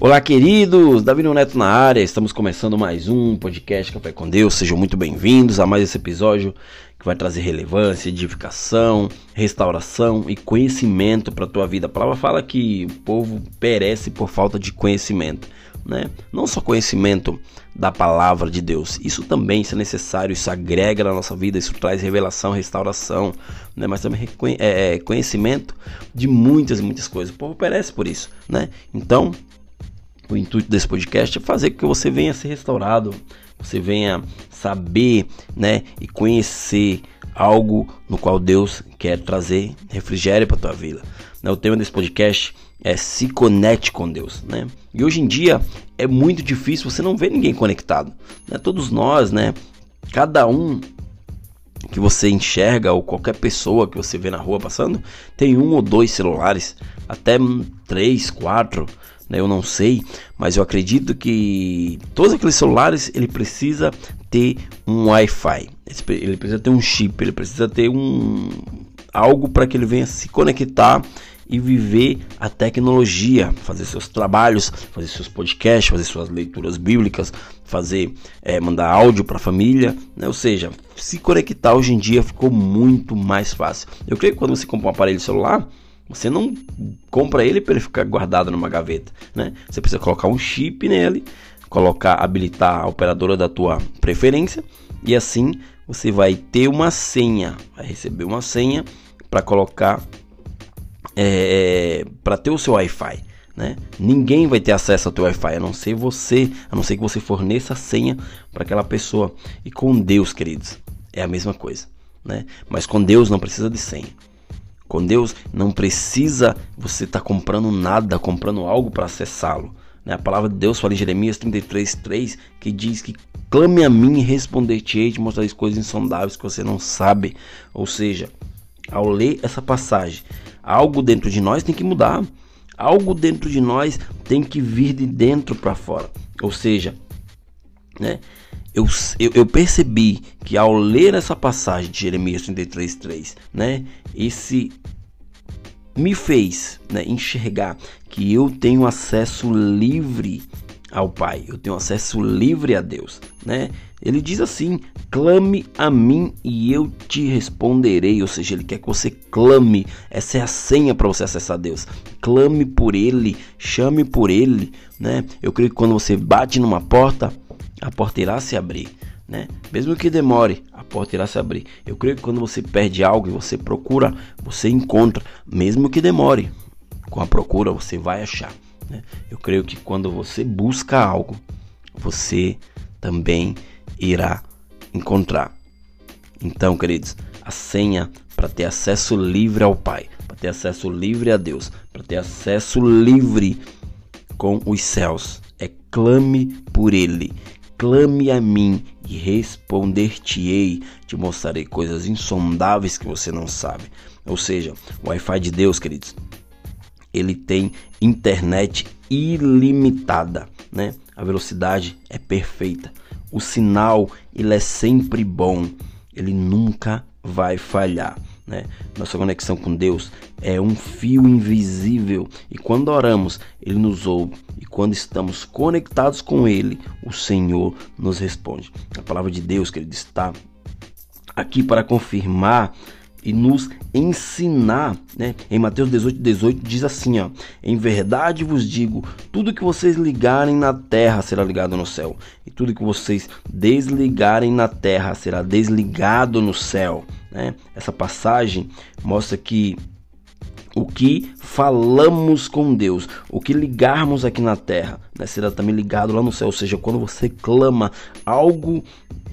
Olá, queridos! Davi Neto na área, estamos começando mais um podcast Café com Deus. Sejam muito bem-vindos a mais esse episódio que vai trazer relevância, edificação, restauração e conhecimento para a tua vida. A palavra fala que o povo perece por falta de conhecimento, né? Não só conhecimento da palavra de Deus, isso também é necessário, isso agrega na nossa vida, isso traz revelação, restauração, né? Mas também é, é, conhecimento de muitas muitas coisas. O povo perece por isso, né? Então, o intuito desse podcast é fazer com que você venha ser restaurado, você venha saber, né, e conhecer algo no qual Deus quer trazer refrigério para tua vida. Né, o tema desse podcast é se conecte com Deus, né? E hoje em dia é muito difícil você não ver ninguém conectado, né? Todos nós, né? Cada um que você enxerga ou qualquer pessoa que você vê na rua passando tem um ou dois celulares, até três, quatro, né? Eu não sei, mas eu acredito que todos aqueles celulares ele precisa ter um Wi-Fi, ele precisa ter um chip, ele precisa ter um algo para que ele venha se conectar e viver a tecnologia, fazer seus trabalhos, fazer seus podcasts, fazer suas leituras bíblicas, fazer é, mandar áudio para a família, né? ou seja, se conectar hoje em dia ficou muito mais fácil. Eu creio que quando você compra um aparelho celular você não compra ele para ele ficar guardado numa gaveta, né? Você precisa colocar um chip nele, colocar, habilitar a operadora da tua preferência e assim você vai ter uma senha, vai receber uma senha para colocar é, para ter o seu Wi-Fi. Né? Ninguém vai ter acesso ao teu Wi-Fi a não ser você, a não ser que você forneça a senha para aquela pessoa. E com Deus, queridos, é a mesma coisa, né? Mas com Deus não precisa de senha. Com Deus não precisa você estar tá comprando nada, comprando algo para acessá-lo. Né? A palavra de Deus fala em Jeremias 33, 3, que diz que clame a mim e responder-te-ei te mostrar coisas insondáveis que você não sabe. Ou seja, ao ler essa passagem, algo dentro de nós tem que mudar. Algo dentro de nós tem que vir de dentro para fora. Ou seja, né? Eu, eu, eu, percebi que ao ler essa passagem de Jeremias 33,3, né, esse me fez né, enxergar que eu tenho acesso livre ao Pai, eu tenho acesso livre a Deus, né? Ele diz assim: clame a mim e eu te responderei. Ou seja, ele quer que você clame. Essa é a senha para você acessar Deus. Clame por Ele, chame por Ele, né? Eu creio que quando você bate numa porta, a porta irá se abrir, né? Mesmo que demore, a porta irá se abrir. Eu creio que quando você perde algo e você procura, você encontra, mesmo que demore. Com a procura você vai achar. Né? Eu creio que quando você busca algo, você também irá encontrar. Então, queridos, a senha para ter acesso livre ao Pai, para ter acesso livre a Deus, para ter acesso livre com os céus, é clame por Ele. Clame a mim e responder-te-ei, te mostrarei coisas insondáveis que você não sabe. Ou seja, o Wi-Fi de Deus, queridos, ele tem internet ilimitada, né? A velocidade é perfeita. O sinal, ele é sempre bom. Ele nunca vai falhar. Né? Nossa conexão com Deus é um fio invisível e quando oramos, Ele nos ouve e quando estamos conectados com Ele, o Senhor nos responde. A palavra de Deus, que Ele está aqui para confirmar e nos ensinar, né? Em Mateus 18, 18 diz assim, ó: Em verdade vos digo, tudo que vocês ligarem na terra será ligado no céu, e tudo que vocês desligarem na terra será desligado no céu, né? Essa passagem mostra que o que falamos com Deus, o que ligarmos aqui na terra, né, será também ligado lá no céu. Ou seja, quando você clama, algo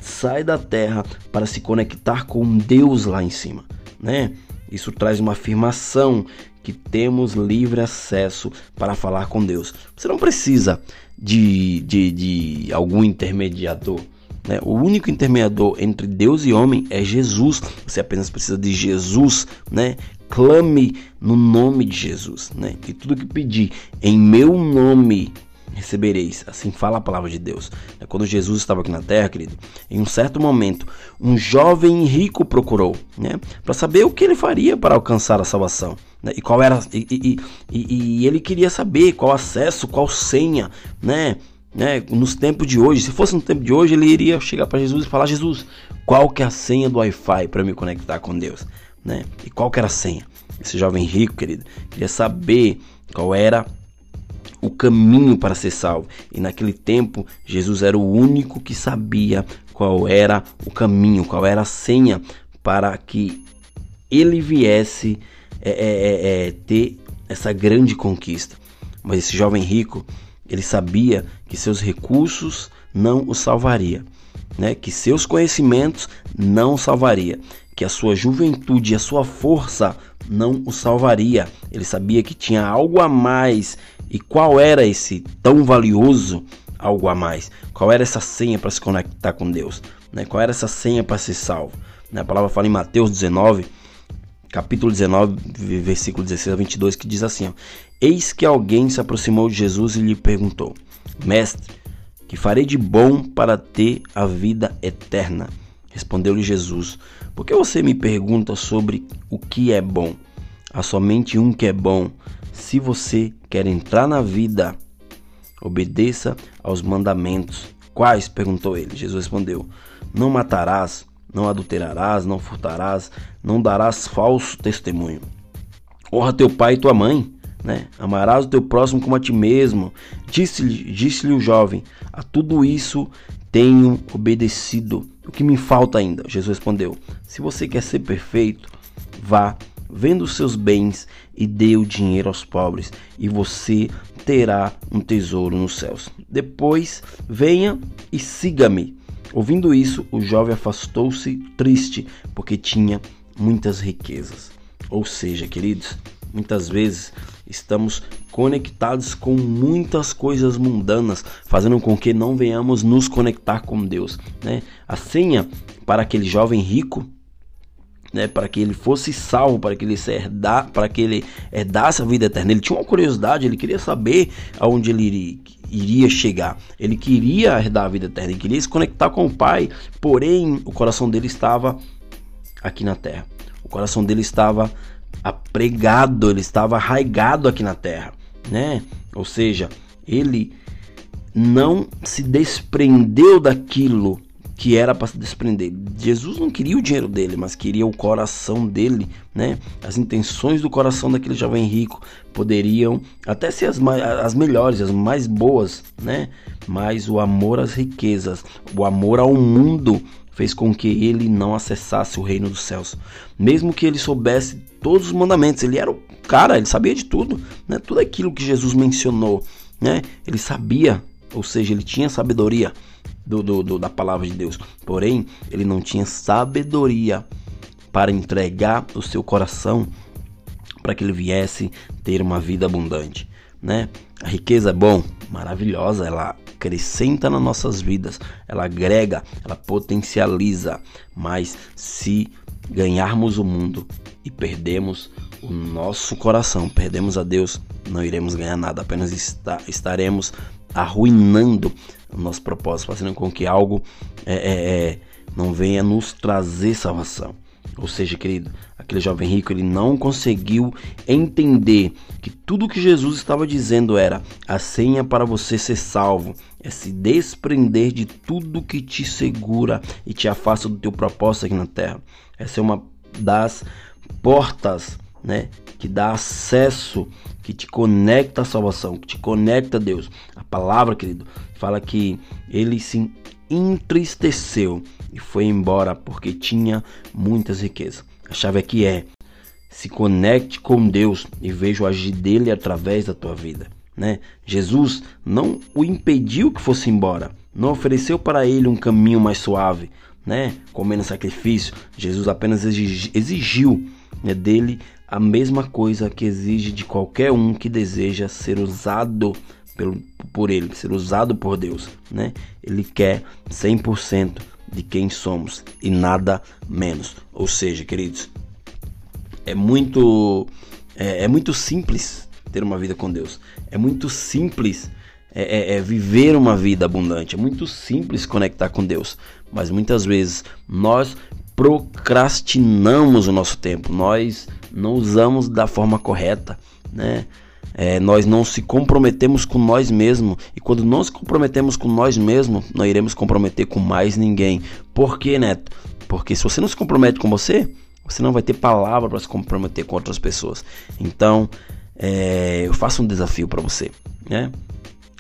sai da terra para se conectar com Deus lá em cima né? Isso traz uma afirmação que temos livre acesso para falar com Deus. Você não precisa de, de, de algum intermediador. Né? O único intermediador entre Deus e homem é Jesus. Você apenas precisa de Jesus, né? Clame no nome de Jesus, né? E tudo que pedir em meu nome, recebereis. Assim fala a palavra de Deus. É quando Jesus estava aqui na terra, querido, em um certo momento, um jovem rico procurou, né, para saber o que ele faria para alcançar a salvação. Né, e qual era. E, e, e, e ele queria saber qual acesso, qual senha, né? Né, nos tempos de hoje, se fosse no tempo de hoje, ele iria chegar para Jesus e falar: Jesus, qual que é a senha do Wi-Fi para me conectar com Deus? Né? E qual que era a senha? Esse jovem rico, querido, queria saber qual era o caminho para ser salvo. E naquele tempo, Jesus era o único que sabia qual era o caminho, qual era a senha para que ele viesse é, é, é, é, ter essa grande conquista. Mas esse jovem rico, ele sabia que seus recursos não o salvaria, né? Que seus conhecimentos não salvaria, que a sua juventude e a sua força não o salvaria. Ele sabia que tinha algo a mais e qual era esse tão valioso algo a mais? Qual era essa senha para se conectar com Deus? Né? Qual era essa senha para ser salvo? Né? A palavra fala em Mateus 19, capítulo 19, versículo 16 a 22, que diz assim: ó, Eis que alguém se aproximou de Jesus e lhe perguntou: Mestre, que farei de bom para ter a vida eterna? Respondeu-lhe Jesus: Por que você me pergunta sobre o que é bom? Há somente um que é bom. Se você quer entrar na vida, obedeça aos mandamentos. Quais? perguntou ele. Jesus respondeu: Não matarás, não adulterarás, não furtarás, não darás falso testemunho. Honra teu pai e tua mãe, né? Amarás o teu próximo como a ti mesmo. Disse-lhe disse o jovem: A tudo isso tenho obedecido. O que me falta ainda? Jesus respondeu: Se você quer ser perfeito, vá venda os seus bens e dê o dinheiro aos pobres, e você terá um tesouro nos céus. Depois, venha e siga-me. Ouvindo isso, o jovem afastou-se triste, porque tinha muitas riquezas. Ou seja, queridos, muitas vezes estamos conectados com muitas coisas mundanas, fazendo com que não venhamos nos conectar com Deus. Né? A senha para aquele jovem rico né, para que ele fosse salvo, para que ele herdar, para que ele herdasse a vida eterna. Ele tinha uma curiosidade, ele queria saber aonde ele iria, iria chegar. Ele queria herdar a vida eterna, ele queria se conectar com o Pai, porém o coração dele estava aqui na terra. O coração dele estava apregado, ele estava arraigado aqui na terra, né? Ou seja, ele não se desprendeu daquilo que era para se desprender. Jesus não queria o dinheiro dele, mas queria o coração dele, né? As intenções do coração daquele jovem rico poderiam até ser as, as melhores, as mais boas, né? Mas o amor às riquezas, o amor ao mundo fez com que ele não acessasse o reino dos céus. Mesmo que ele soubesse todos os mandamentos, ele era o cara, ele sabia de tudo, né? Tudo aquilo que Jesus mencionou, né? Ele sabia, ou seja, ele tinha sabedoria do, do, do, da palavra de Deus. Porém, ele não tinha sabedoria para entregar o seu coração para que ele viesse ter uma vida abundante, né? A riqueza é bom, maravilhosa, ela acrescenta nas nossas vidas, ela agrega, ela potencializa, mas se ganharmos o mundo e perdemos o nosso coração, perdemos a Deus, não iremos ganhar nada, apenas estaremos arruinando o nosso propósito, fazendo com que algo é, é, é, não venha nos trazer salvação. Ou seja, querido, aquele jovem rico ele não conseguiu entender que tudo que Jesus estava dizendo era a senha para você ser salvo é se desprender de tudo que te segura e te afasta do teu propósito aqui na terra. Essa é uma das portas, né, que dá acesso, que te conecta à salvação, que te conecta a Deus. A palavra, querido, fala que ele se entristeceu e foi embora porque tinha muitas riquezas. A chave aqui é se conecte com Deus e veja o agir dele através da tua vida. Né? Jesus não o impediu que fosse embora, não ofereceu para ele um caminho mais suave, né? com menos sacrifício. Jesus apenas exigiu né, dele a mesma coisa que exige de qualquer um que deseja ser usado pelo, por ele, ser usado por Deus, né? Ele quer 100% de quem somos e nada menos. Ou seja, queridos, é muito é, é muito simples ter uma vida com Deus. É muito simples é, é, é viver uma vida abundante. É muito simples conectar com Deus, mas muitas vezes nós procrastinamos o nosso tempo, nós não usamos da forma correta, né? É, nós não se comprometemos com nós mesmos e quando não se comprometemos com nós mesmos, nós iremos comprometer com mais ninguém. Por quê, Neto? Porque se você não se compromete com você, você não vai ter palavra para se comprometer com outras pessoas. Então, é, eu faço um desafio para você, né?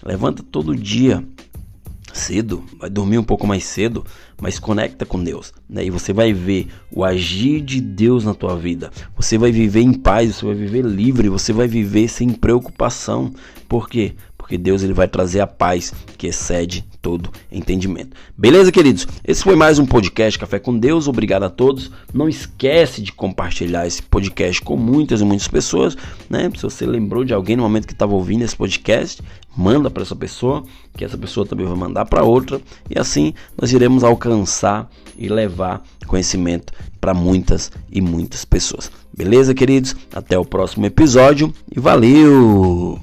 Levanta todo dia cedo, vai dormir um pouco mais cedo, mas conecta com Deus, né? E você vai ver o agir de Deus na tua vida. Você vai viver em paz, você vai viver livre, você vai viver sem preocupação. Por quê? Porque Deus ele vai trazer a paz que excede todo entendimento. Beleza, queridos? Esse foi mais um podcast Café com Deus. Obrigado a todos. Não esquece de compartilhar esse podcast com muitas e muitas pessoas, né? Se você lembrou de alguém no momento que estava ouvindo esse podcast, manda para essa pessoa, que essa pessoa também vai mandar para outra, e assim nós iremos alcançar e levar conhecimento para muitas e muitas pessoas. Beleza, queridos? Até o próximo episódio e valeu!